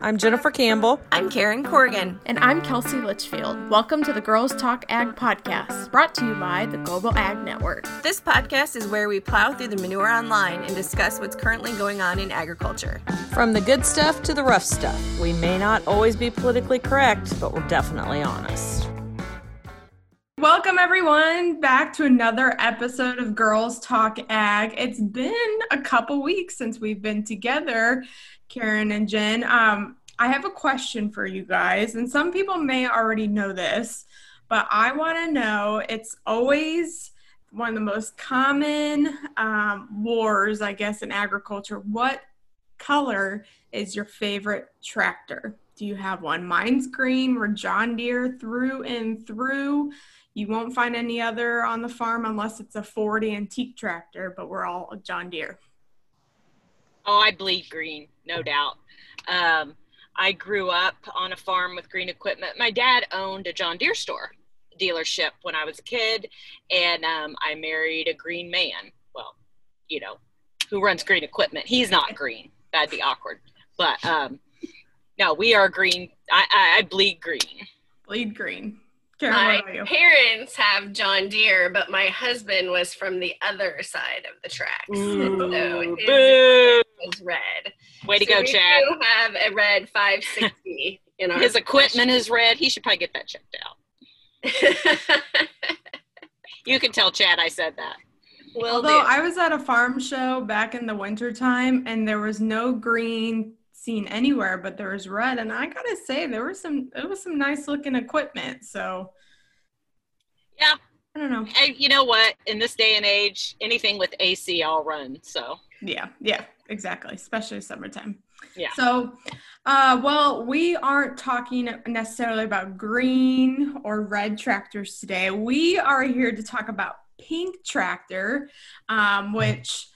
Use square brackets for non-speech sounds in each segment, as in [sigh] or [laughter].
I'm Jennifer Campbell. I'm Karen Corrigan. And I'm Kelsey Litchfield. Welcome to the Girls Talk Ag podcast, brought to you by the Global Ag Network. This podcast is where we plow through the manure online and discuss what's currently going on in agriculture. From the good stuff to the rough stuff. We may not always be politically correct, but we're definitely honest. Welcome, everyone, back to another episode of Girls Talk Ag. It's been a couple weeks since we've been together, Karen and Jen. Um, I have a question for you guys, and some people may already know this, but I want to know it's always one of the most common um, wars, I guess, in agriculture. What color is your favorite tractor? Do you have one? Mine's green. We're John Deere through and through. You won't find any other on the farm unless it's a Ford antique tractor, but we're all John Deere. Oh, I bleed green, no doubt. Um, I grew up on a farm with green equipment. My dad owned a John Deere store dealership when I was a kid, and um, I married a green man. Well, you know, who runs green equipment. He's not green. That'd be awkward. But um, no, we are green. I, I, I bleed green. Bleed green. Karen, my parents have John Deere, but my husband was from the other side of the tracks. Ooh, so his was red. Way to so go, Chad. We have a red 560 [laughs] in our His equipment is red. He should probably get that checked out. [laughs] you can tell Chad I said that. Will Although do. I was at a farm show back in the wintertime and there was no green seen anywhere, but there was red. And I gotta say, there was some it was some nice looking equipment. So yeah, I don't know. Hey, you know what? In this day and age, anything with AC, I'll run. So yeah, yeah, exactly. Especially summertime. Yeah. So, uh, well, we aren't talking necessarily about green or red tractors today. We are here to talk about pink tractor, um, which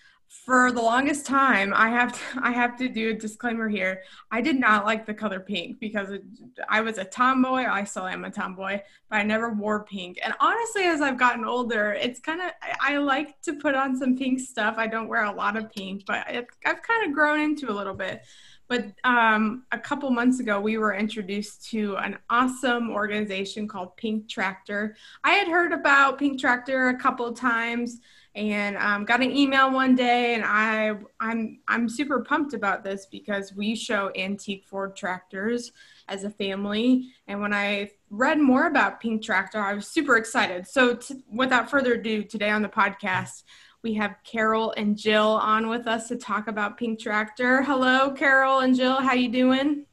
for the longest time i have to, [laughs] i have to do a disclaimer here. I did not like the color pink because it, i was a tomboy. I still am a tomboy but i never wore pink. And honestly as i've gotten older it's kind of I, I, like to put on some pink stuff. I don't wear a lot of pink but it, i've kind of grown into a little bit. But um, a couple months ago we were introduced to an awesome organization called pink tractor. I had heard about pink tractor a couple times and um, got an email one day and I I'm I'm super pumped about this because we show antique Ford tractors as a family and when I read more about Pink Tractor I was super excited. So t- without further ado today on the podcast we have Carol and Jill on with us to talk about Pink Tractor. Hello Carol and Jill, how you doing?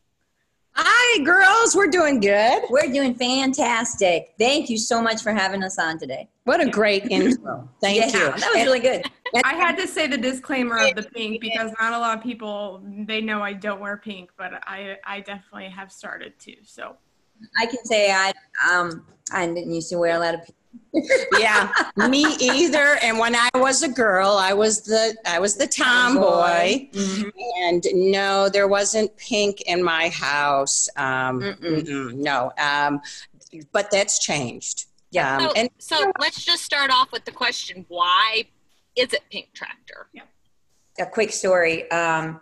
Hi girls, we're doing good. We're doing fantastic. Thank you so much for having us on today. What a great intro. [laughs] Thank yeah, you. That was really good. [laughs] I had to say the disclaimer of the pink because not a lot of people they know I don't wear pink, but I I definitely have started to. So I can say I um I didn't used to wear a lot of pink. Yeah, me either. And when I was a girl, I was the I was the tomboy, mm-hmm. and no, there wasn't pink in my house. Um, mm-mm. Mm-mm, no, um, but that's changed. Yeah. Um, so, and so let's just start off with the question: Why is it Pink Tractor? Yeah. A quick story um,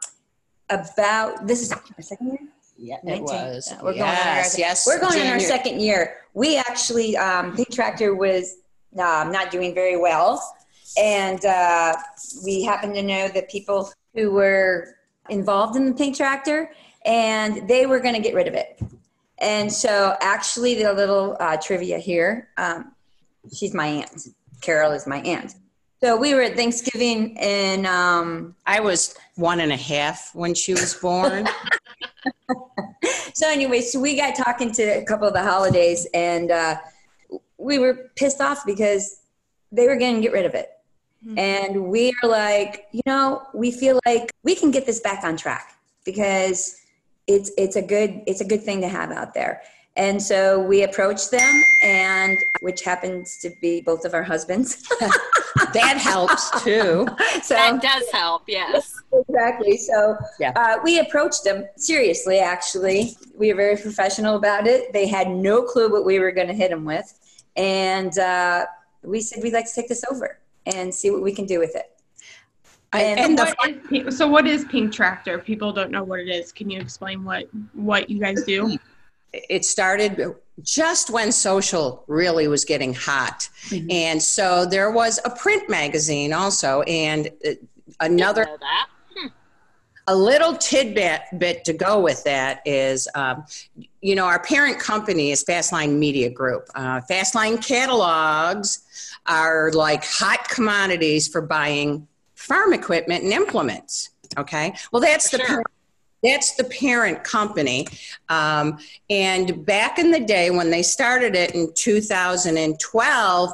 about this is our second year. Yeah, 19, it was. we're yes, going on our, yes. We're going in our second year. We actually um, Pink Tractor was um, not doing very well, and uh, we happened to know that people who were involved in the Pink Tractor, and they were going to get rid of it. And so, actually, the little uh, trivia here um, she's my aunt. Carol is my aunt. So we were at Thanksgiving, and um, I was one and a half when she was born. [laughs] so anyway, so we got talking to a couple of the holidays, and uh, we were pissed off because they were going to get rid of it. Mm-hmm. And we are like, you know, we feel like we can get this back on track because it's it's a good it's a good thing to have out there. And so we approached them, and which happens to be both of our husbands. [laughs] that helps too. So that does help, yes. Exactly. So yeah. uh, we approached them seriously. Actually, we were very professional about it. They had no clue what we were going to hit them with, and uh, we said we'd like to take this over and see what we can do with it. And, and what is, so, what is Pink Tractor? People don't know what it is. Can you explain what what you guys do? It started just when social really was getting hot, mm-hmm. and so there was a print magazine also, and uh, another a little tidbit bit to go with that is, um, you know, our parent company is Fastline Media Group. Uh, Fastline catalogs are like hot commodities for buying farm equipment and implements. Okay, well that's the sure. That's the parent company. Um, and back in the day when they started it in 2012,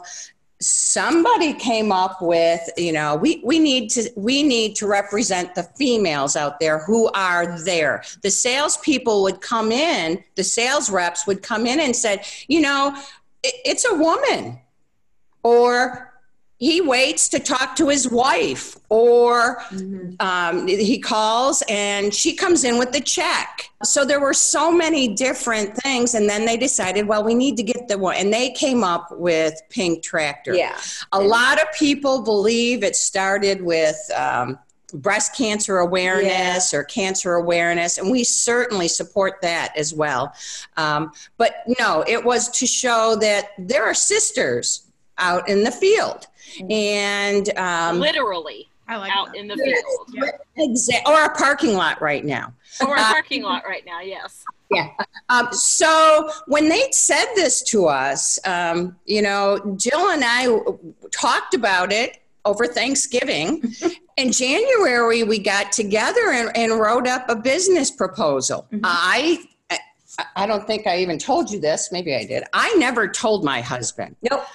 somebody came up with you know we, we need to we need to represent the females out there who are there the salespeople would come in the sales reps would come in and said you know it, it's a woman or he waits to talk to his wife or mm-hmm. um, he calls and she comes in with the check so there were so many different things and then they decided well we need to get the one and they came up with pink tractor yeah a lot of people believe it started with um, breast cancer awareness yeah. or cancer awareness, and we certainly support that as well. Um, but no, it was to show that there are sisters out in the field and um, literally like out that. in the field. Yeah. Exactly. Or a parking lot right now. Or a uh, parking lot right now, yes. Yeah. Um, so when they said this to us, um, you know, Jill and I talked about it over Thanksgiving. [laughs] in January, we got together and, and wrote up a business proposal. Mm-hmm. I I don't think I even told you this. Maybe I did. I never told my husband. Nope.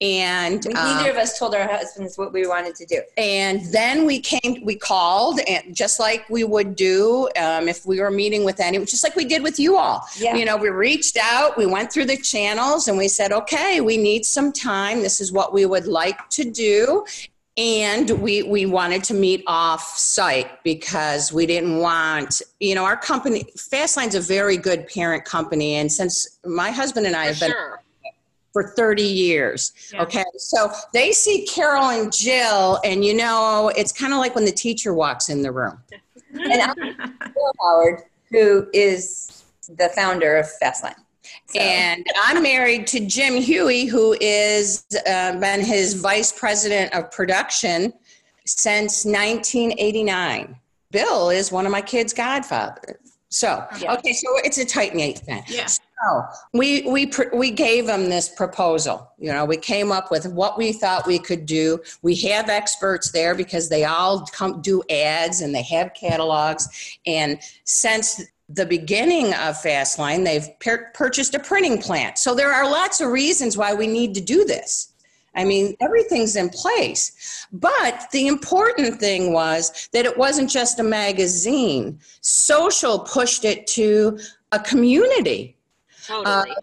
And neither um, of us told our husbands what we wanted to do. And then we came, we called, and just like we would do um, if we were meeting with anyone, just like we did with you all. Yeah. You know, we reached out, we went through the channels, and we said, okay, we need some time. This is what we would like to do and we we wanted to meet off site because we didn't want you know our company fastline's a very good parent company and since my husband and i For have been sure for 30 years. Yeah. Okay. So they see Carol and Jill, and you know, it's kind of like when the teacher walks in the room. [laughs] and I'm Jill Howard, who is the founder of Fastline. So. And I'm married to Jim Huey, who is uh, been his vice president of production since 1989. Bill is one of my kids' godfathers. So, yeah. okay, so it's a tight knit thing. Yeah. So Oh, we we we gave them this proposal. You know, we came up with what we thought we could do. We have experts there because they all come do ads and they have catalogs. And since the beginning of Fastline, they've per- purchased a printing plant. So there are lots of reasons why we need to do this. I mean, everything's in place. But the important thing was that it wasn't just a magazine. Social pushed it to a community. Totally. Uh,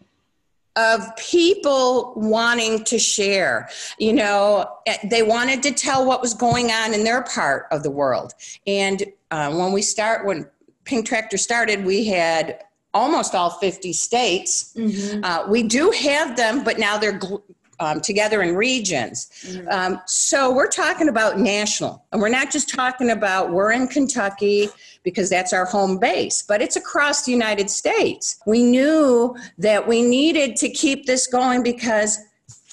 of people wanting to share. You know, they wanted to tell what was going on in their part of the world. And uh, when we start, when Pink Tractor started, we had almost all 50 states. Mm-hmm. Uh, we do have them, but now they're gl- um, together in regions. Mm-hmm. Um, so we're talking about national, and we're not just talking about we're in Kentucky because that's our home base, but it's across the United States. We knew that we needed to keep this going because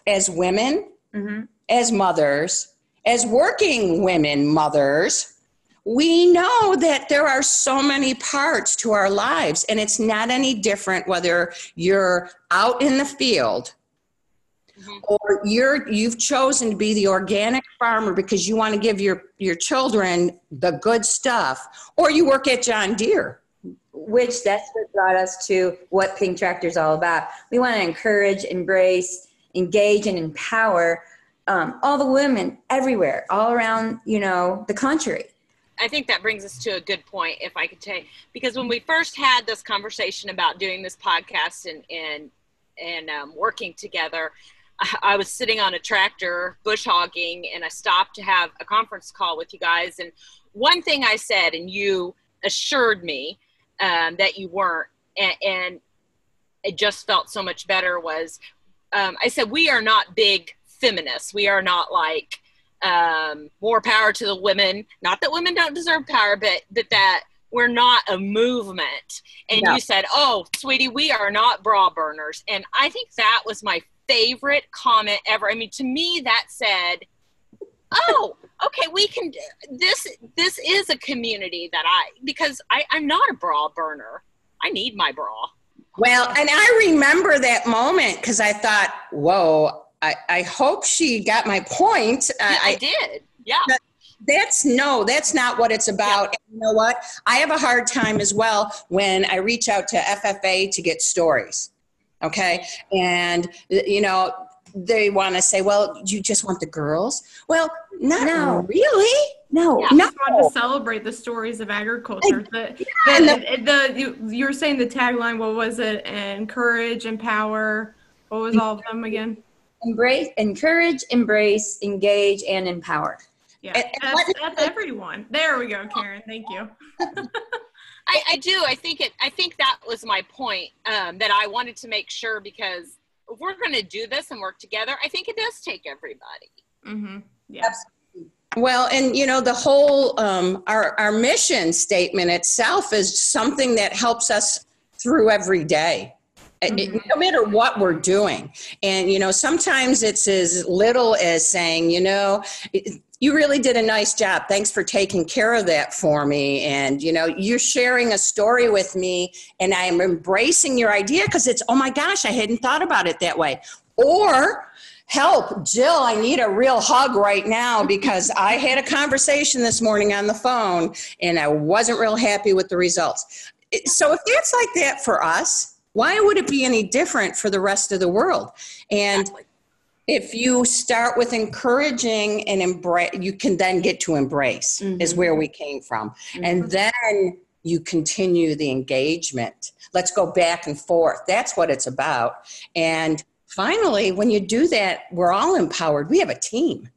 as women, mm-hmm. as mothers, as working women mothers, we know that there are so many parts to our lives, and it's not any different whether you're out in the field mm-hmm. or you're you've chosen to be the organic farmer because you want to give your your children the good stuff or you work at John Deere which that's what brought us to what pink tractor is all about we want to encourage embrace engage and empower um, all the women everywhere all around you know the country I think that brings us to a good point, if I could take, because when we first had this conversation about doing this podcast and and and um, working together, I was sitting on a tractor bush hogging and I stopped to have a conference call with you guys. And one thing I said, and you assured me um, that you weren't, and, and, it just felt so much better was um, I said, we are not big feminists. We are not like, um, more power to the women. Not that women don't deserve power, but that that we're not a movement. And you said, "Oh, sweetie, we are not bra burners." And I think that was my favorite comment ever. I mean, to me, that said, "Oh, okay, we can. This this is a community that I because I I'm not a bra burner. I need my bra." Well, and I remember that moment because I thought, "Whoa." I, I hope she got my point. Yeah, I, I did. Yeah. that's no, that's not what it's about. Yeah. you know what? I have a hard time as well when I reach out to FFA to get stories. Okay. And, you know, they want to say, well, you just want the girls? Well, not no. really. No, yeah. no. Want to celebrate the stories of agriculture. The, yeah, the, the, the, you, you were saying the tagline, what was it? And Encourage, empower. What was all of them again? embrace, encourage, embrace, engage, and empower. Yeah, and, and that's, that's everyone. There we go, Karen. Thank you. [laughs] I, I, do. I think it. I think that was my point um, that I wanted to make sure because if we're going to do this and work together, I think it does take everybody. Mm-hmm. Yeah. Well, and you know, the whole um, our our mission statement itself is something that helps us through every day. Mm-hmm. no matter what we're doing. And, you know, sometimes it's as little as saying, you know, you really did a nice job. Thanks for taking care of that for me. And, you know, you're sharing a story with me and I am embracing your idea because it's, oh my gosh, I hadn't thought about it that way. Or, help jill i need a real hug right now [laughs] because i had a conversation this morning on the phone and i wasn't real happy with the results so if that's like that for us why would it be any different for the rest of the world? And. If you start with encouraging and embrace, you can then get to embrace, mm-hmm. is where we came from. Mm-hmm. And then you continue the engagement. Let's go back and forth. That's what it's about. And finally, when you do that, we're all empowered. We have a team.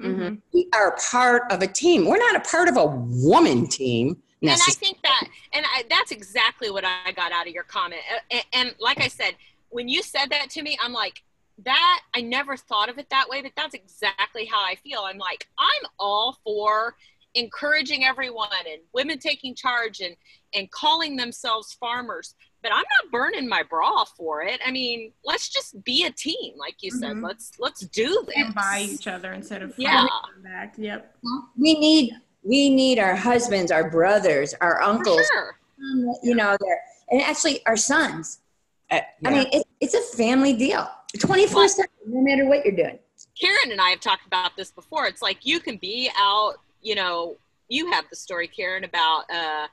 Mm-hmm. We are part of a team. We're not a part of a woman team and I think that, and I, that's exactly what I got out of your comment. And, and, like I said, when you said that to me, I'm like, that I never thought of it that way, but that's exactly how I feel. I'm like, I'm all for encouraging everyone and women taking charge and and calling themselves farmers but i'm not burning my bra for it i mean let's just be a team like you said mm-hmm. let's let's do this and buy each other instead of yeah back yep we need we need our husbands, our brothers, our uncles, sure. um, you know, there, and actually our sons. Uh, yeah. I mean, it, it's a family deal, 24 7, no matter what you're doing. Karen and I have talked about this before. It's like you can be out, you know, you have the story, Karen, about uh,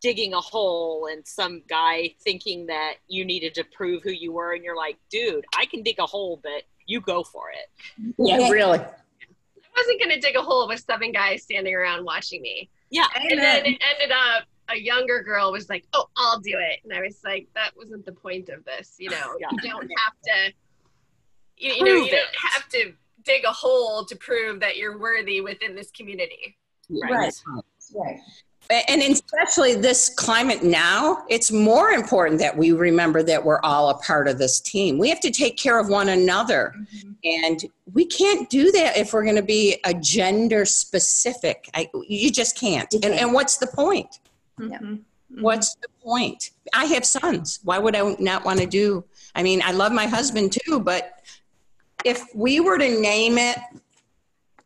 digging a hole and some guy thinking that you needed to prove who you were. And you're like, dude, I can dig a hole, but you go for it. Yeah, really I wasn't going to dig a hole with seven guys standing around watching me. Yeah. And then it ended up a younger girl was like, "Oh, I'll do it," and I was like, "That wasn't the point of this. You know, yeah. you don't have to. You, you know, you don't have to dig a hole to prove that you're worthy within this community." Right. Right. right and especially this climate now, it's more important that we remember that we're all a part of this team. We have to take care of one another. Mm-hmm. And we can't do that if we're going to be a gender specific. I, you just can't. And, and what's the point? Mm-hmm. mm-hmm. What's the point? I have sons. Why would I not want to do? I mean, I love my husband too, but if we were to name it,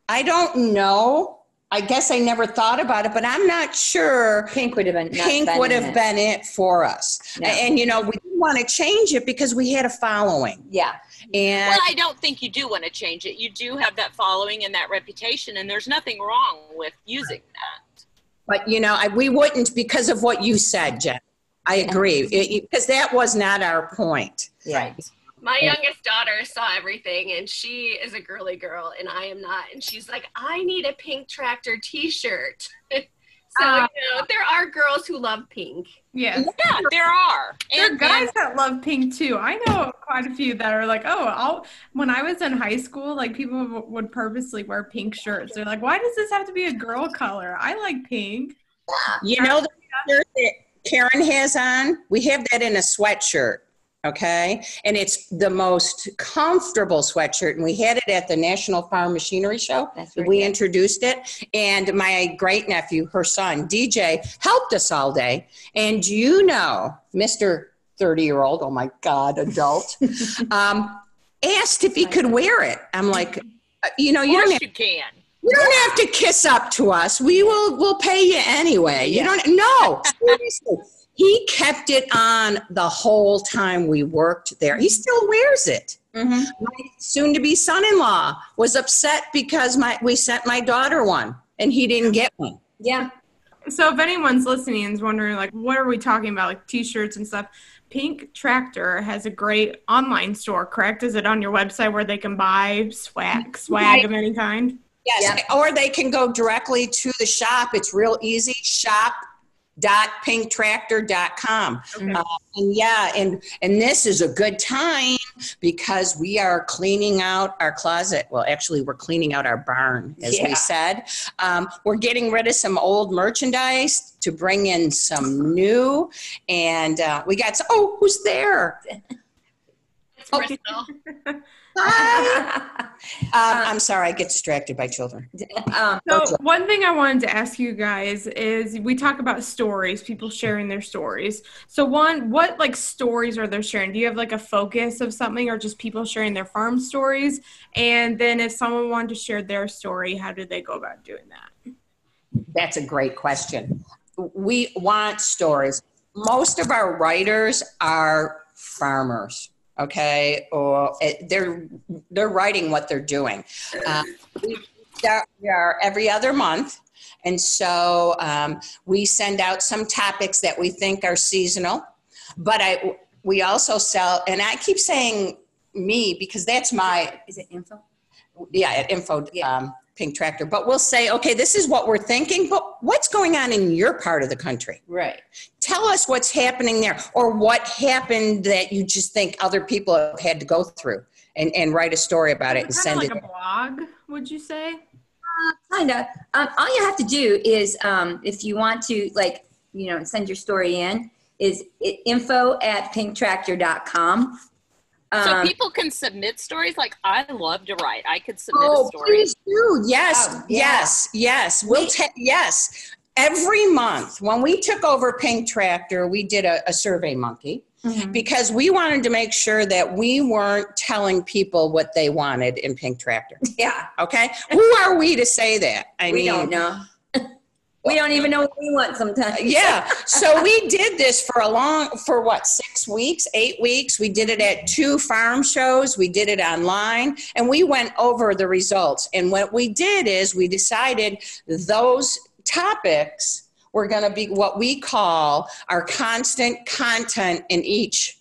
I don't know I guess I never thought about it, but I'm not sure. Pink would have been. Pink been would have it. been it for us, no. and you know we didn't want to change it because we had a following. Yeah, and well, I don't think you do want to change it. You do have that following and that reputation, and there's nothing wrong with using that. But you know, I, we wouldn't because of what you said, Jen. I agree because that was not our point. Right. My youngest daughter saw everything and she is a girly girl and I am not. And she's like, I need a pink tractor t shirt. [laughs] so, uh, you know, there are girls who love pink. Yes. Yeah, there are. There are guys that love pink too. I know quite a few that are like, oh, I'll, when I was in high school, like people would purposely wear pink shirts. They're like, why does this have to be a girl color? I like pink. You know, the shirt that Karen has on, we have that in a sweatshirt. Okay? And it's the most comfortable sweatshirt. And we had it at the National Farm Machinery Show. That's right. We introduced it. And my great nephew, her son, DJ, helped us all day. And you know, Mr. 30 year old, oh my God, adult, [laughs] um, asked if he could wear it. I'm like, uh, you know, you Of don't course have you can. you don't have to kiss up to us. We will we'll pay you anyway. You don't no. [laughs] Seriously. He kept it on the whole time we worked there. He still wears it. Mhm. My soon to be son-in-law was upset because my we sent my daughter one and he didn't get one. Yeah. So if anyone's listening and is wondering, like, what are we talking about, like T-shirts and stuff? Pink Tractor has a great online store, correct? Is it on your website where they can buy swag, swag of any kind? Yes, or they can go directly to the shop. It's real easy. Shop.pinktractor.com. Uh, and yeah, and and this is a good time because we are cleaning out our closet. Well, actually, we're cleaning out our barn, as Yeah. we said. Um, we're getting rid of some old merchandise to bring in some new, and uh, we got. Some, oh, who's there? [laughs] It's Oh. [laughs] Hi. um, I'm sorry, I get distracted by children. um, So one thing I wanted to ask you guys is we talk about stories, people sharing their stories. So one, what like stories are they sharing? Do you have like a focus of something or just people sharing their farm stories? And then if someone wanted to share their story, how do they go about doing that? That's a great question. We want stories. Most of our writers are farmers, okay, or uh, they're they're writing what they're doing. Um, we, are, we are every other month, and so um, we send out some topics that we think are seasonal. But I we also sell, and I keep saying me because that's my is it info? yeah, at info Yeah. um, pink tractor. But we'll say, okay, this is what we're thinking, but what's going on in your part of the country? Right. Tell us what's happening there, or what happened that you just think other people have had to go through, and, and write a story about it and Kind of send like it. a blog, would you say? Kinda. Um, all you have to do is, um, if you want to, like, you know, send your story in, is info at pinktractor.com. So Um, people can submit stories. Like I love to write. I could submit a Oh, story. please do. Yes, Oh, yeah. yes, yes. We'll ta- yes. Every month, when we took over Pink Tractor, we did a, a survey monkey Mhm. because we wanted to make sure that we weren't telling people what they wanted in Pink Tractor. [laughs] yeah, Okay, who are we to say that? I we mean, don't know. [laughs] we don't even know what we want sometimes. [laughs] yeah. So we did this for a long, for what, six weeks, eight weeks. We did it at two farm shows. We did it online, and we went over the results. And what we did is we decided those topics were going to be what we call our constant content in each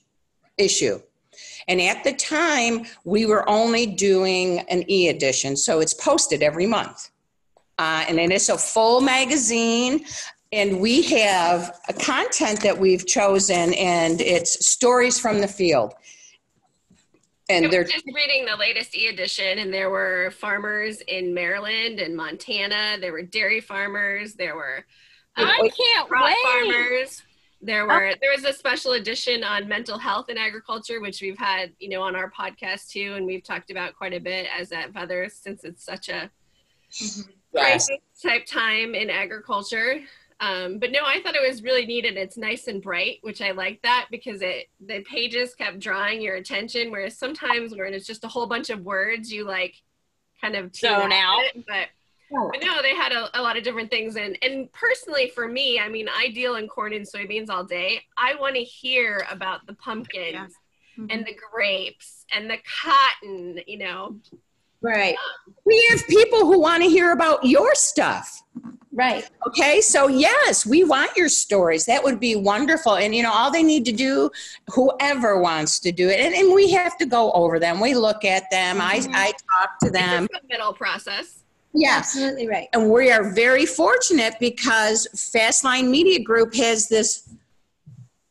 issue. And at the time, we were only doing an e edition, so it's posted every month. Uh, and it is a full magazine and we have a content that we've chosen and it's stories from the field and was they're just reading the latest e-edition, and there were farmers in Maryland and Montana. There were dairy farmers. There were uh, I can't crop wait. farmers. There were there was a special edition on mental health in agriculture, which we've had you know on our podcast too, and we've talked about quite a bit as at Feathers since it's such a yes. crisis type time in agriculture. Um, but no, I thought it was really neat and it's nice and bright, which I like that because it the pages kept drawing your attention. Whereas sometimes when it's just a whole bunch of words, you like kind of tune Zone out. out. It. But, but no, they had a, a lot of different things. And and personally for me, I mean, I deal in corn and soybeans all day. I want to hear about the pumpkins Yeah. and the grapes and the cotton. You know, Right. we have people who want to hear about your stuff Right. okay so yes we want your stories. That would be wonderful. And you know all they need to do whoever wants to do it and, and we have to go over them. We look at them. I, mm-hmm. I talk to them it's a middle process. yeah Absolutely right. And we are very fortunate because Fastline Media Group has this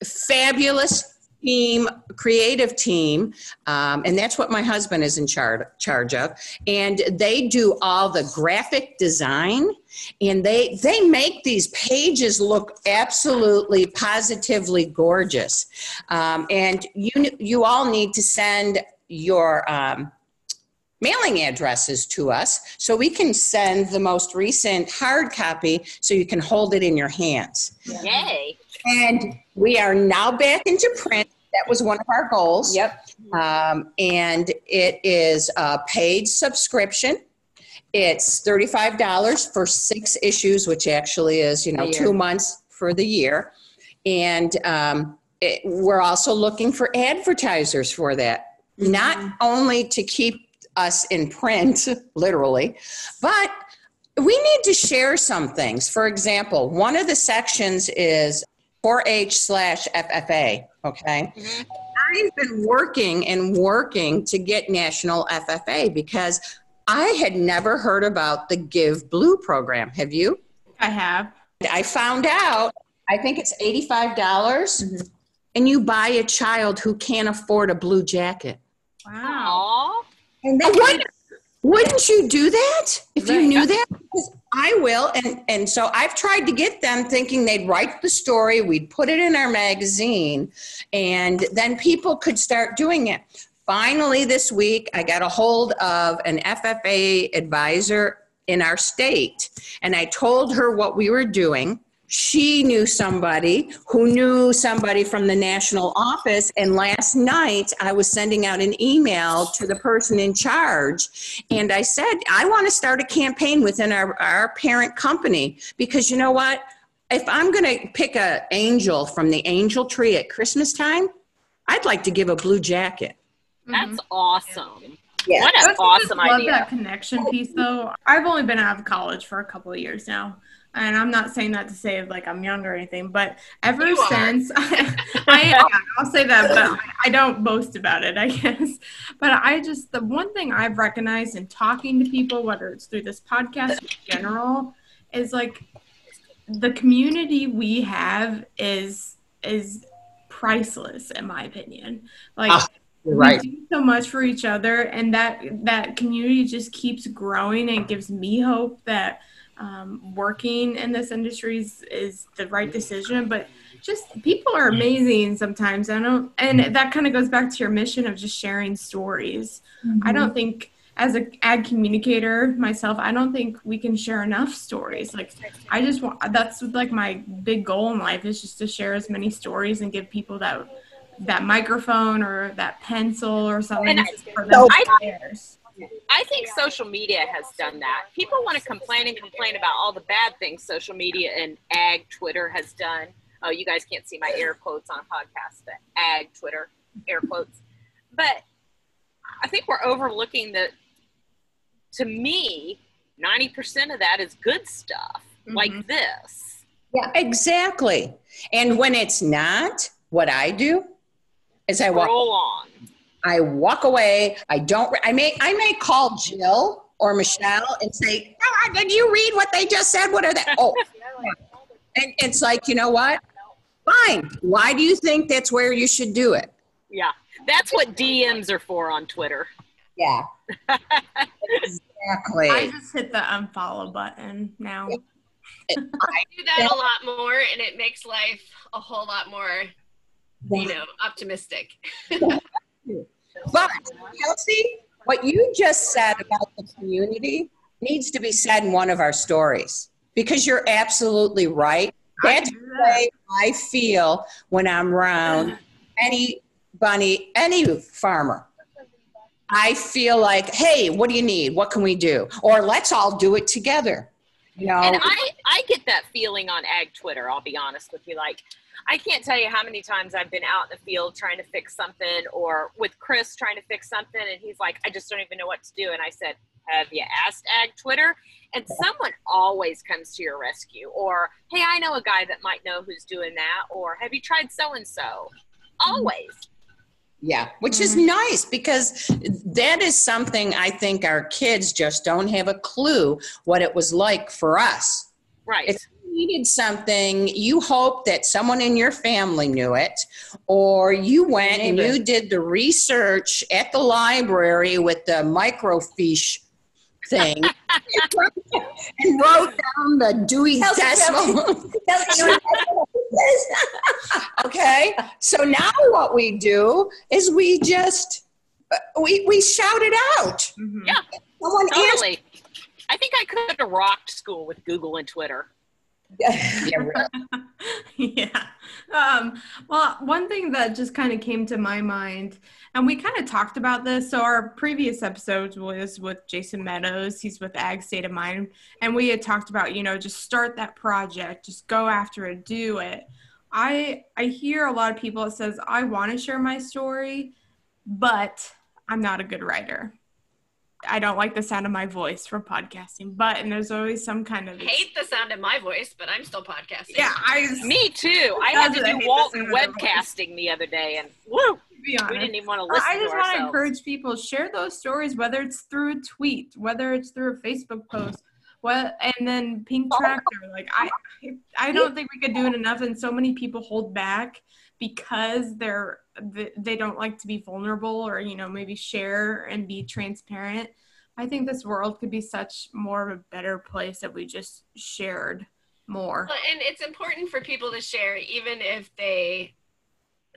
fabulous team, creative team, um, and that's what my husband is in charge charge of. And they do all the graphic design, and they they make these pages look absolutely positively gorgeous. Um, and you you all need to send your um, mailing addresses to us so we can send the most recent hard copy so you can hold it in your hands. Yay. And we are now back into print. That was one of our goals. Yep. Um, and it is a paid subscription. It's $35 for six issues, which actually is, you know, two months for the year. And um, it, we're also looking for advertisers for that, not only to keep us in print, [laughs] literally, but we need to share some things. For example, one of the sections is 4-H slash FFA, okay? Mm-hmm. I've been working and working to get National FFA because I had never heard about the Give Blue program. Have you? I have. I found out, I think it's $85 mm-hmm. and you buy a child who can't afford a blue jacket. Wow. And then Wouldn't, wouldn't you do that if you knew that? I will, and and so I've tried to get them thinking they'd write the story, we'd put it in our magazine, and then people could start doing it. Finally, this week, I got a hold of an FFA advisor in our state, and I told her what we were doing. She knew somebody who knew somebody from the national office. And last night, I was sending out an email to the person in charge. And I said, I want to start a campaign within our, our parent company because you know what? If I'm going to pick an angel from the angel tree at Christmas time, I'd like to give a blue jacket. That's mm-hmm. awesome. Yeah. What an awesome just love idea. that connection piece, though. I've only been out of college for a couple of years now, and I'm not saying that to say like I'm young or anything, but ever You since [laughs] I, I I'll say that, but I, I don't boast about it, I [laughs] guess. But I just the one thing I've recognized in talking to people, whether it's through this podcast in general, is like the community we have is is priceless in my opinion. Like Ah, You're right. we do so much for each other and that that community just keeps growing and gives me hope that um, working in this industry is, is the right decision but just people are amazing sometimes i don't and that kind of goes back to your mission of just sharing stories. I don't think as an ag communicator myself i don't think we can share enough stories like i just want that's like my big goal in life is just to share as many stories and give people that that microphone or that pencil or something And just for them I- to. I think social media has done that. People want to complain and complain about all the bad things social media and ag Twitter has done. Oh, you guys can't see my air quotes on a podcast, but ag Twitter, air quotes. But I think we're overlooking that, to me, 90% of that is good stuff like mm-hmm. this. Yeah, exactly. And when it's not, what I do is I walk Roll on. I walk away. I don't. I may. I may call Jill or Michelle and say, oh, "Did you read what they just said? What are they?" Oh, [laughs] and it's like, you know what? Fine. Why do you think that's where you should do it? Yeah. That's what DMs are for on Twitter. Yeah. [laughs] exactly. I just hit the unfollow button now. I do that a lot more, and it makes life a whole lot more, you know, optimistic. [laughs] But Kelsey, what you just said about the community needs to be said in one of our stories because you're absolutely right. That's the way I feel when I'm around any bunny, any farmer. I feel like, hey, what do you need? What can we do? Or let's all do it together. You know, And I, I get that feeling on ag Twitter, I'll be honest with you. Like, I can't tell you how many times I've been out in the field trying to fix something or with Chris trying to fix something. And he's like, I just don't even know what to do. And I said, Have you asked ag Twitter? And someone always comes to your rescue. Or, Hey, I know a guy that might know who's doing that. Or, Have you tried so and so? Always. Yeah, which is mm-hmm. nice because that is something I think our kids just don't have a clue what it was like for us. Right. If you needed something, you hope that someone in your family knew it, or you went and you did the research at the library with the microfiche thing [laughs] and wrote down the Dewey Decimal. [laughs] okay, so now what we do is we just we we shout it out. Mm-hmm. Yeah, Someone totally. I think I could have rocked school with Google and Twitter. Yeah. [laughs] yeah. Um, well, one thing that just kind of came to my mind, and we kind of talked about this. So our previous episode was with Jason Medows. He's with Ag State of Mind, and we had talked about you know just start that project, just go after it, do it. I I hear a lot of people that says I want to share my story, but I'm not a good writer. I don't like the sound of my voice for podcasting, but and there's always some kind of hate the sound of my voice, but I'm still podcasting. Yeah, I me too. I had to do Walton webcasting the other day, and woo, we didn't even want to listen. I just to want to encourage people share those stories, whether it's through a tweet, whether it's through a Facebook post, what, and then Pink oh. Tractor. Like I, I don't think we could do it enough, and so many people hold back because they're they don't like to be vulnerable or you know maybe share and be transparent i think this world could be such more of a better place if we just shared more well, and it's important for people to share even if they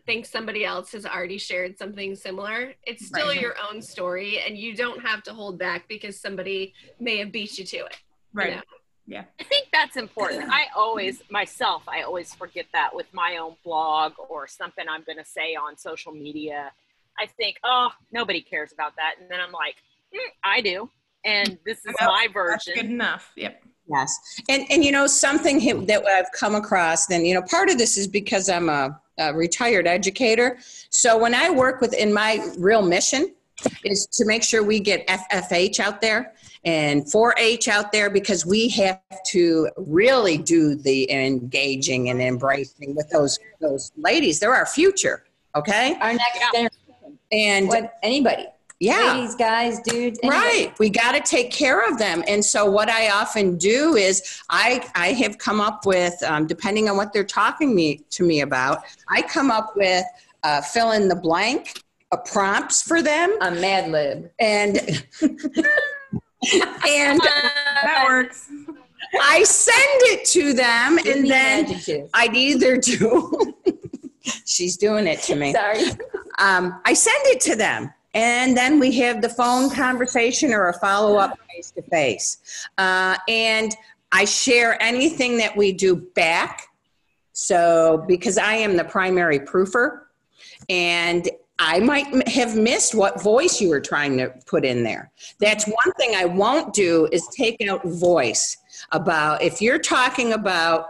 think somebody else has already shared something similar it's still right. your own story and you don't have to hold back because somebody may have beat you to it right you know? Yeah. I think that's important. I always myself i always forget that with my own blog or something i'm going to say on social media i think oh nobody cares about that. And then i'm like mm, i do. And this is well, my version good enough. Yep. Yes. And and you know something that i've come across then you know part of this is because i'm a, a retired educator. So when i work with in my real mission is to make sure we get FFA out there and 4-H out there because we have to really do the engaging and embracing with those those ladies. They're our future. Okay, our next yeah. generation. And what anybody. Yeah. Ladies, guys, dudes. Anybody. Right. We got to take care of them. And so what I often do is I I have come up with um, depending on what they're talking me to me about, I come up with uh, fill in the blank uh, prompts for them. A Mad Lib. And [laughs] and [laughs] that works. I send it to them, Give and then I'd either do. [laughs] she's doing it to me. Sorry. Um, I send it to them, and then we have the phone conversation or a follow up face to face, and I share anything that we do back. So because I am the primary proofer, and I might have missed what voice you were trying to put in there. That's one thing I won't do is take out voice about if you're talking about,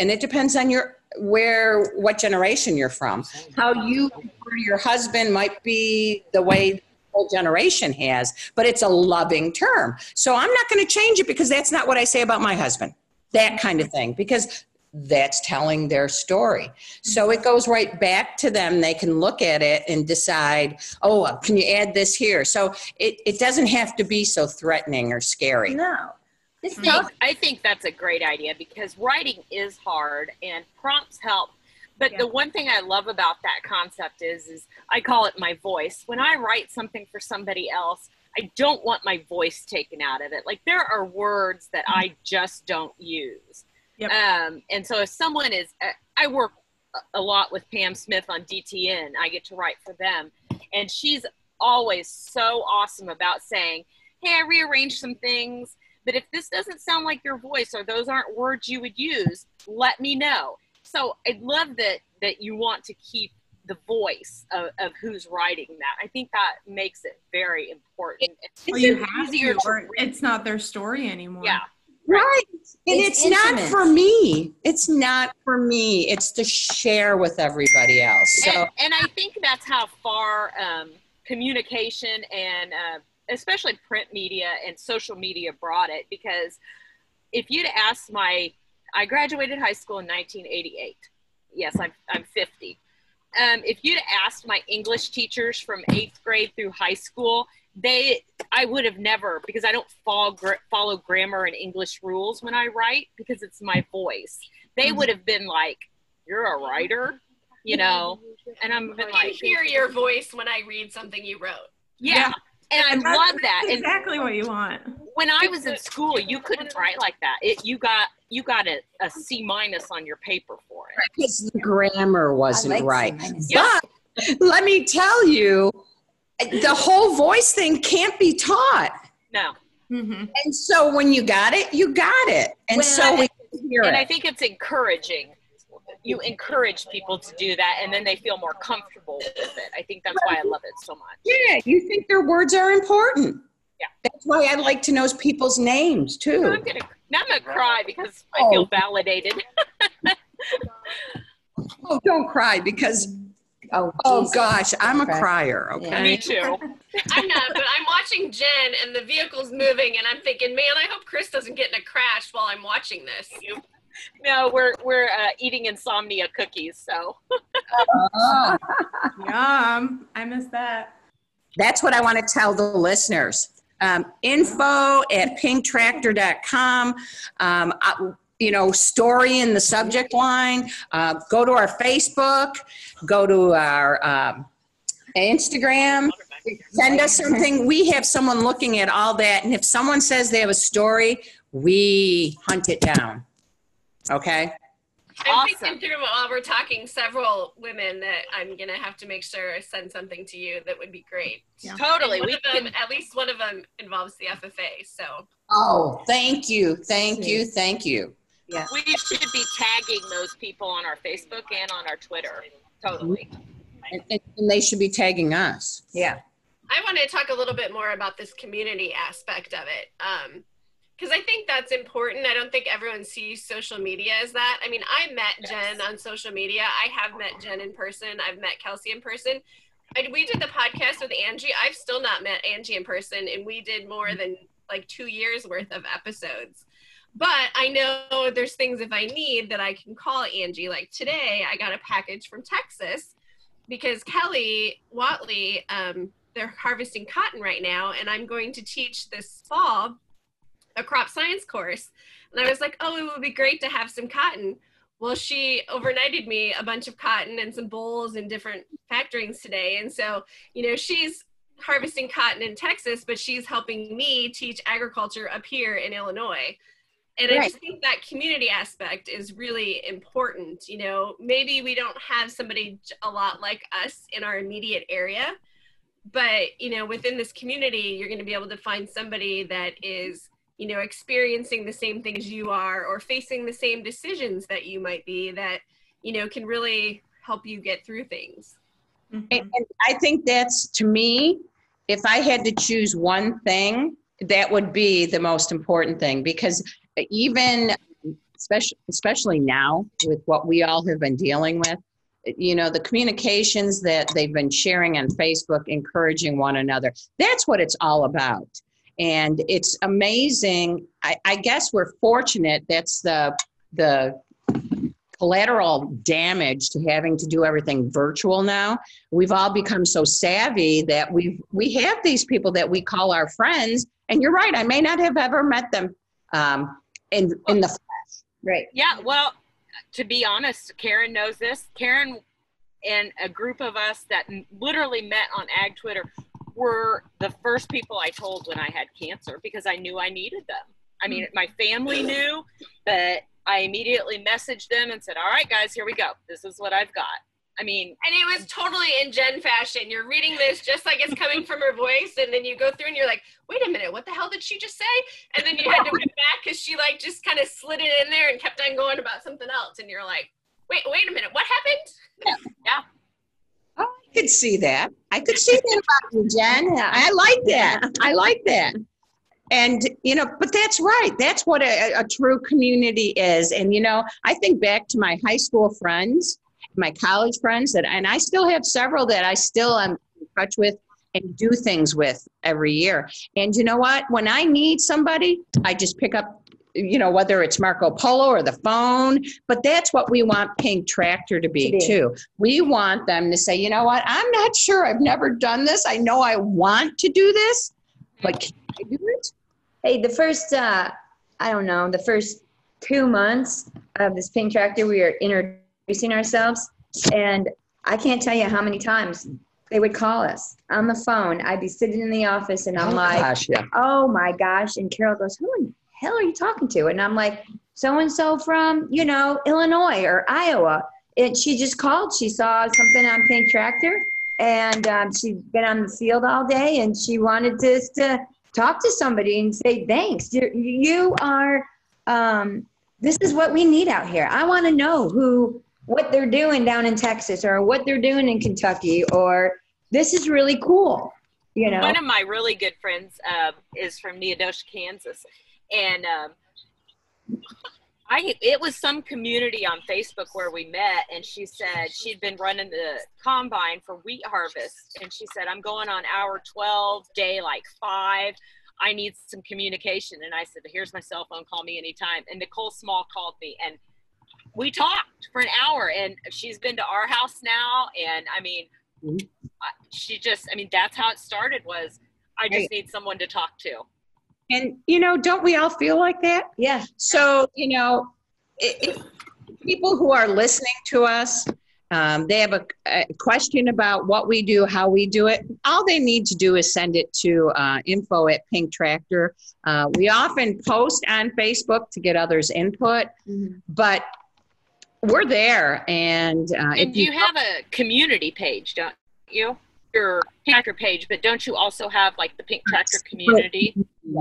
and it depends on your where what generation you're from. How you or your husband might be the way the whole generation has, but it's a loving term. So I'm not going to change it because that's not what I say about my husband. That kind of thing. Because that's telling their story. So it goes right back to them. They can look at it and decide, oh, uh, can you add this here? So it, it doesn't have to be so threatening or scary. No. I think, I think that's a great idea because writing is hard and prompts help. But yeah. the one thing I love about that concept is, is I call it my voice. When I write something for somebody else, I don't want my voice taken out of it. Like there are words that I just don't use. Yep. Um, and so if someone is, uh, I work a lot with Pam Smith on DTN. I get to write for them, and she's always so awesome about saying, "Hey, I rearranged some things, but if this doesn't sound like your voice or those aren't words you would use, let me know." So I love that that you want to keep the voice of, of who's writing that. I think that makes it very important. It's, well, you have to, it's not their story anymore. Yeah. Right. And it's, it's not for me. It's not for me. It's to share with everybody else. So and, and I think that's how far um, communication and uh, especially print media and social media brought it because if you'd asked my I graduated high school in 1988. Yes, I'm I'm 50. Um, if you'd asked my English teachers from eighth grade through high school, they I would have never because I don't follow follow grammar and English rules when I write because it's my voice. They mm-hmm. would have been like, "You're a writer," you know. and I'm I like, hear your voice when I read something you wrote. yeah. Yeah. And I And love that's that. And exactly what you want. when I was in school, you couldn't write like that. It, you got you got a, a C minus on your paper for it. Because the grammar wasn't like right. But let me tell you, the whole voice thing can't be taught. No, hmm And so when you got it, you got it. And so we can hear and I think it's encouraging. You encourage people to do that, and then they feel more comfortable with it. I think that's why I love it so much. Yeah, you think their words are important. Yeah. That's why I like to know people's names too. I'm too. gonna now I'm gonna cry because I feel validated. [laughs] Oh, don't cry because, Oh, oh Jesus. gosh, I'm a crier, okay? Me [laughs] too. I'm not, but I'm watching Jen and the vehicle's moving, and I'm thinking, man, I hope Chris doesn't get in a crash while I'm watching this. No, we're we're uh, eating insomnia cookies, so Oh. [laughs] Yum. I miss that. That's what I want to tell the listeners. Um, info at pinktractor.com. Um, uh, you know, story in the subject line. Uh, go to our Facebook. Go to our um, Instagram. Send us something. We have someone looking at all that. And if someone says they have a story, we hunt it down. Okay? I'm Awesome. thinking through while we're talking several women that I'm gonna have to make sure I send something to you that would be great. totally. One We of them, can at least one of them involves the FFA. So Oh, thank you. Thank you. Thank you. We should be tagging those people on our Facebook and on our Twitter. Totally. And, and and they should be tagging us. Yeah. I want to talk a little bit more about this community aspect of it. Um, because I think that's important. I don't think everyone sees social media as that. I mean, I met Jen on social media. I have met Jen in person. I've met Kelsey in person. I, we did the podcast with Angie. I've still not met Angie in person, and we did more than like two years worth of episodes. But I know there's things if I need that I can call Angie. Like today, I got a package from Texas because Kelly Watley, um, they're harvesting cotton right now, and I'm going to teach this fall a crop science course. And I was like, oh, it would be great to have some cotton. Well, she overnighted me a bunch of cotton and some bolls and different factorings today. And so, you know, she's harvesting cotton in Texas, but she's helping me teach agriculture up here in Illinois. And I just think that community aspect is really important. You know, maybe we don't have somebody a lot like us in our immediate area, but you know, within this community, you're going to be able to find somebody that is, you know, experiencing the same things you are or facing the same decisions that you might be that, you know, can really help you get through things. Mhm. And, and I think that's to me, if I had to choose one thing, that would be the most important thing because even especially especially now with what we all have been dealing with, you know, the communications that they've been sharing on Facebook, encouraging one another. That's what it's all about. And it's amazing. I, I guess we're fortunate. That's the the collateral damage to having to do everything virtual now we've all become so savvy that we we have these people that we call our friends and you're right i may not have ever met them um, in in the Right. Yeah, well, to be honest, Karen knows this. Karen and a group of us that literally met on Ag Twitter were the first people I told when I had cancer because I knew I needed them. I mean, mm-hmm. my family knew, but I immediately messaged them and said, "All right, guys, here we go. This is what I've got." I mean, And it was totally in Jen fashion. You're reading this just like it's coming from her voice, and then you go through and you're like, wait a minute, what the hell did she just say? And then you had to went back because she like just kind of slid it in there and kept on going about something else. And you're like, wait, wait a minute, what happened? Yeah. Oh, i could see that i could see that about you jen i like that i like that and you know but that's right that's what a, a true community is and you know i think back to my high school friends my college friends that and i still have several that i still am in touch with and do things with every year. And you know what? When i need somebody i just pick up you know whether it's marco polo or the phone but that's what we want pink tractor to be, To be. too. We want them to say you know what? I'm not sure. I've never done this. I know i want to do this but can i do it? Hey, the first, uh, I don't know, the first two months of this pink tractor, we are introducing ourselves. And I can't tell you how many times they would call us on the phone. I'd be sitting in the office and I'm Oh, like, gosh, yeah. oh my gosh. And Carol goes, who in the hell are you talking to? And I'm like, so and so from, you know, Illinois or Iowa. And she just called. She saw something on Pink Tractor and um, she'd been on the field all day and she wanted to, to talk to somebody and say, thanks. You're, you are, um, this is what we need out here. I want to know who, what they're doing down in Texas or what they're doing in Kentucky or this is really cool. You know, One of my really good friends um, is from Neodesha, Kansas, and um, [laughs] I it was some community on Facebook where we met, and she said she'd been running the combine for wheat harvest, and she said I'm going on hour twelve, day like five. I need some communication, and I said, "Here's my cell phone. Call me anytime." And Nicole Small called me, and we talked for an hour, and she's been to our house now, and I mean, I- she just, I mean, that's how it started. Was I just Right. need someone to talk to. And, you know, don't we all feel like that? yeah. So, you know, i if people who are listening to us, um, they have a, a question about what we do, how we do it. All they need to do is send it to uh, info at Pink Tractor. Uh, we often post on Facebook to get others' input, but we're there. And, uh, And you have a community page, don't you? Your Tractor page, but don't you also have like the Pink Tractor community?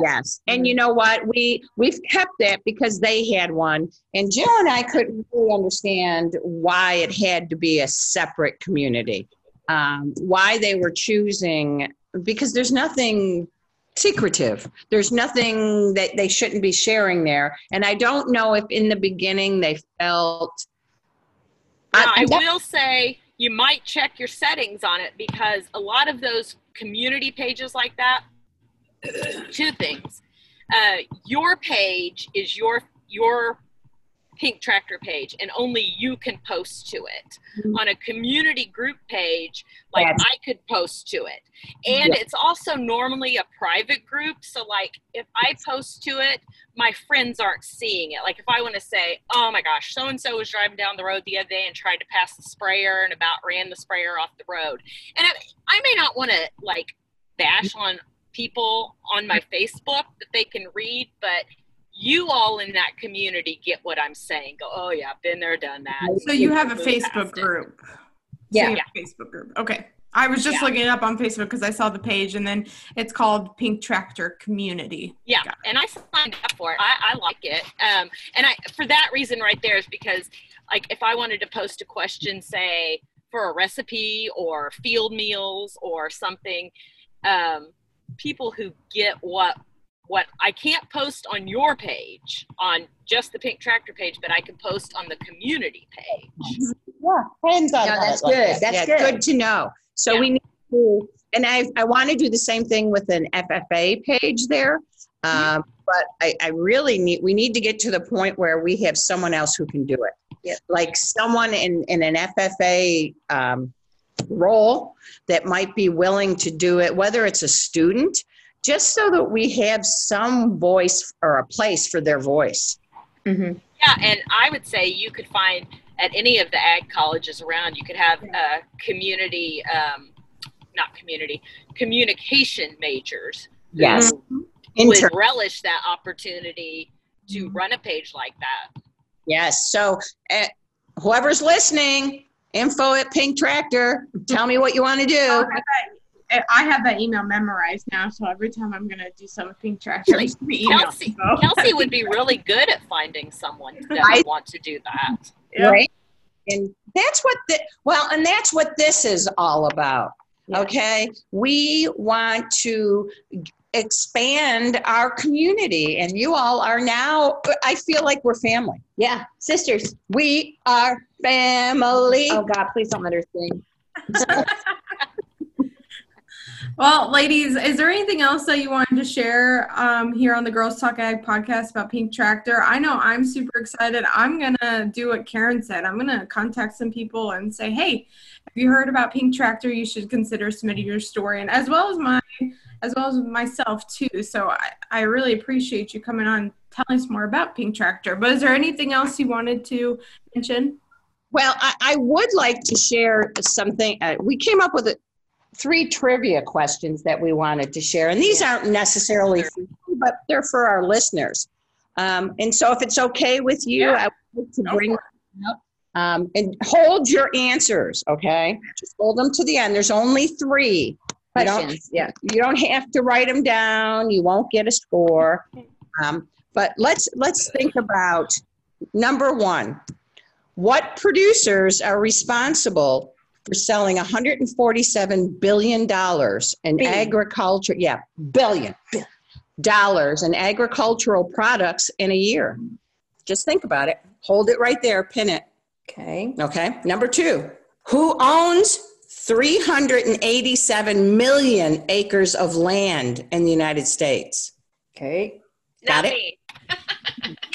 Yes. And you know what? We we've kept that because they had one. And Jill and I couldn't really understand why it had to be a separate community. Um, why they were choosing because there's nothing secretive. There's nothing that they shouldn't be sharing there. And I don't know if in the beginning they felt Now, I that- will say you might check your settings on it because a lot of those community pages like that, two things. Uh, your page is your your pink tractor page and only you can post to it. Mm-hmm. On a community group page like Yes. i could post to it. And it's also normally a private group so like if i post to it my friends aren't seeing it. Like if i want to say oh my gosh so and so was driving down the road the other day and tried to pass the sprayer and about ran the sprayer off the road. And i, I may not want to like bash mm-hmm. on people on my facebook that they can read but you all in that community get what I'm saying. Go, oh yeah, been there, done that. So you have a Facebook group. So Yeah. have a Facebook group. Okay. I was just Yeah. looking it up on Facebook because I saw the page and then it's called Pink Tractor Community. Yeah, and I signed up for it. I, I like it, um, and I for that reason right there is because, like, if I wanted to post a question, say for a recipe or field meals or something, um, people who get what what I can't post on your page on just the Pink Tractor page, but I can post on the community page. [laughs] Yeah, friends on No, that that's like good. that. That's yeah, good. good to know. So Yeah. we need to, and I, I want to do the same thing with an FFA page there. Mm-hmm. Um, but I, I really need, we need to get to the point where we have someone else who can do it. Yep. Like someone in, in an FFA um, role that might be willing to do it, whether it's a student, just so that we have some voice or a place for their voice. hmm Yeah, and I would say you could find at any of the ag colleges around, you could have uh, community, um, not community, communication majors Yes. who Inter- would relish that opportunity to run a page like that. Yes. So, uh, whoever's listening, info at Pink Tractor. Tell me what you want to do. I have that- I have that email memorized now, so every time I'm gonna do something with Pink I'm just email Kelsey, people. Kelsey would be [laughs] really good at finding someone that I- would want to do that. Yeah. Right. And that's what the well, and that's what this is all about. Okay. We want to expand our community, and you all are now. I feel like we're family. Yeah. Sisters. We are family. Oh God, please don't let her sing. [laughs] [laughs] Well, ladies, is there anything else that you wanted to share um, here on the Girls Talk Ag podcast about Pink Tractor? I know I'm super excited. I'm gonna do what Karen said. I'm gonna contact some people and say, "Hey, have you heard about Pink Tractor? You should consider submitting your story." And as well as my, as well as myself too. So I, I really appreciate you coming on, telling us more about Pink Tractor. But is there anything else you wanted to mention? Well, I, I would like to share something. Uh, we came up with a, three trivia questions that we wanted to share, and these aren't necessarily, for you, but they're for our listeners. Um, and so, if it's okay with you, I would like to bring them up. Um, and hold your answers, okay? Just hold them to the end. There's only three. Questions, yeah. You don't have to write them down. You won't get a score. Um, but let's let's think about number one. What producers are responsible for selling 147 billion dollars in Billion. agriculture? Yeah, billion dollars in agricultural products in a year. Just think about it. Hold it right there. Pin it. Okay. Okay. Number two, who owns 387 million acres of land in the United States? Okay. Got Not it? me.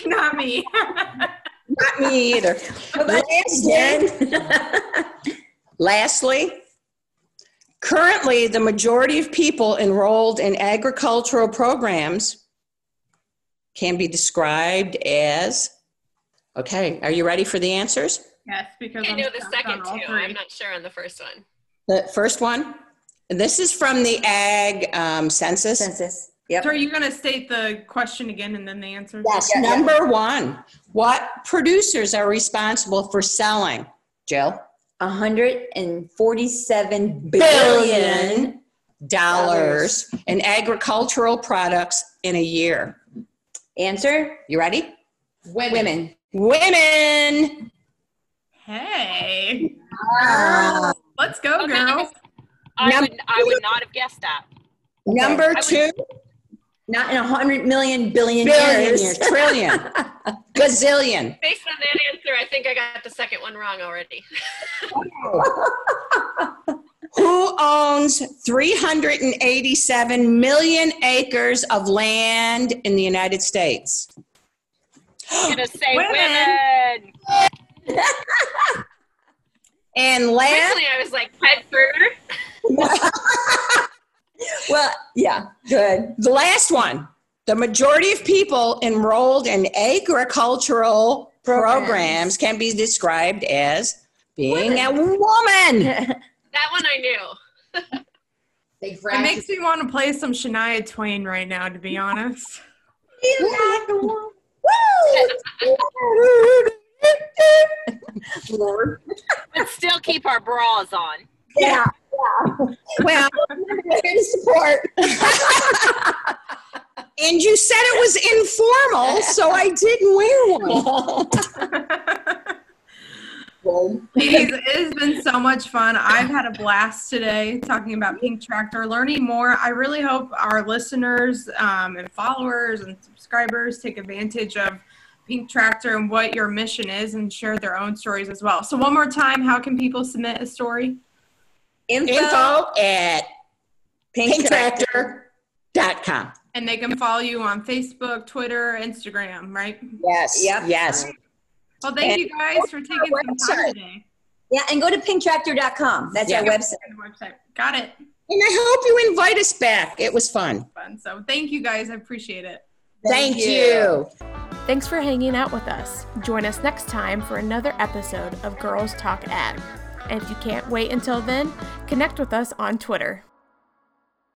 [laughs] Not me. [laughs] Not me either. How about [laughs] Lastly, currently the majority of people enrolled in agricultural programs can be described as. Okay, are you ready for the answers? yes, because I know the second two. three. I'm not sure on the first one. The first one. This is from the ag um, census. Census. Yep. So are you going to state the question again and then the answer? Yes, Yeah, yeah. number one. What producers are responsible for selling? Jill? 147 billion. Billion dollars in agricultural products in a year. Answer? You ready? Women. Women. Hey, Uh, let's go, Okay. girls. I Num- would I would not have guessed that. number I would- two, Not in a hundred million billion billion, years. years, trillion, [laughs] gazillion. Based on that answer, I think I got the second one wrong already. [laughs] Who owns 387 million acres of land in the United States? I'm gonna [gasps] say Women. women. [laughs] And last, Originally, I was like Ted Turner. Well, yeah, good. the last one. The majority of people enrolled in agricultural programs, Programs. can be described as being a woman. [laughs] That one I knew. It makes me want to play some Shania Twain right now, to be honest. [laughs] Lord. But still keep our bras on. Yeah. Well, Here to support. [laughs] and you said it was informal, so I didn't wear one. [laughs] Ladies, it has been so much fun. I've had a blast today talking about Pink Tractor, learning more. I really hope our listeners um, and followers and subscribers take advantage of Pink Tractor and what your mission is and share their own stories as well. So, one more time, how can people submit a story? Info, Info at Pink Tractor. pinktractor.com. And they can follow you on Facebook, Twitter, Instagram, right? Yes. Yep. Yes. Well, thank you guys for taking some time today. Yeah, and go to pinktractor.com. That's our website. Website. Got it. And I hope you invite us back. It was fun. Fun. So, thank you guys. I appreciate it. Thank, you. Thanks for hanging out with us. Join us next time for another episode of Girls Talk Ag. And if you can't wait until then, connect with us on Twitter.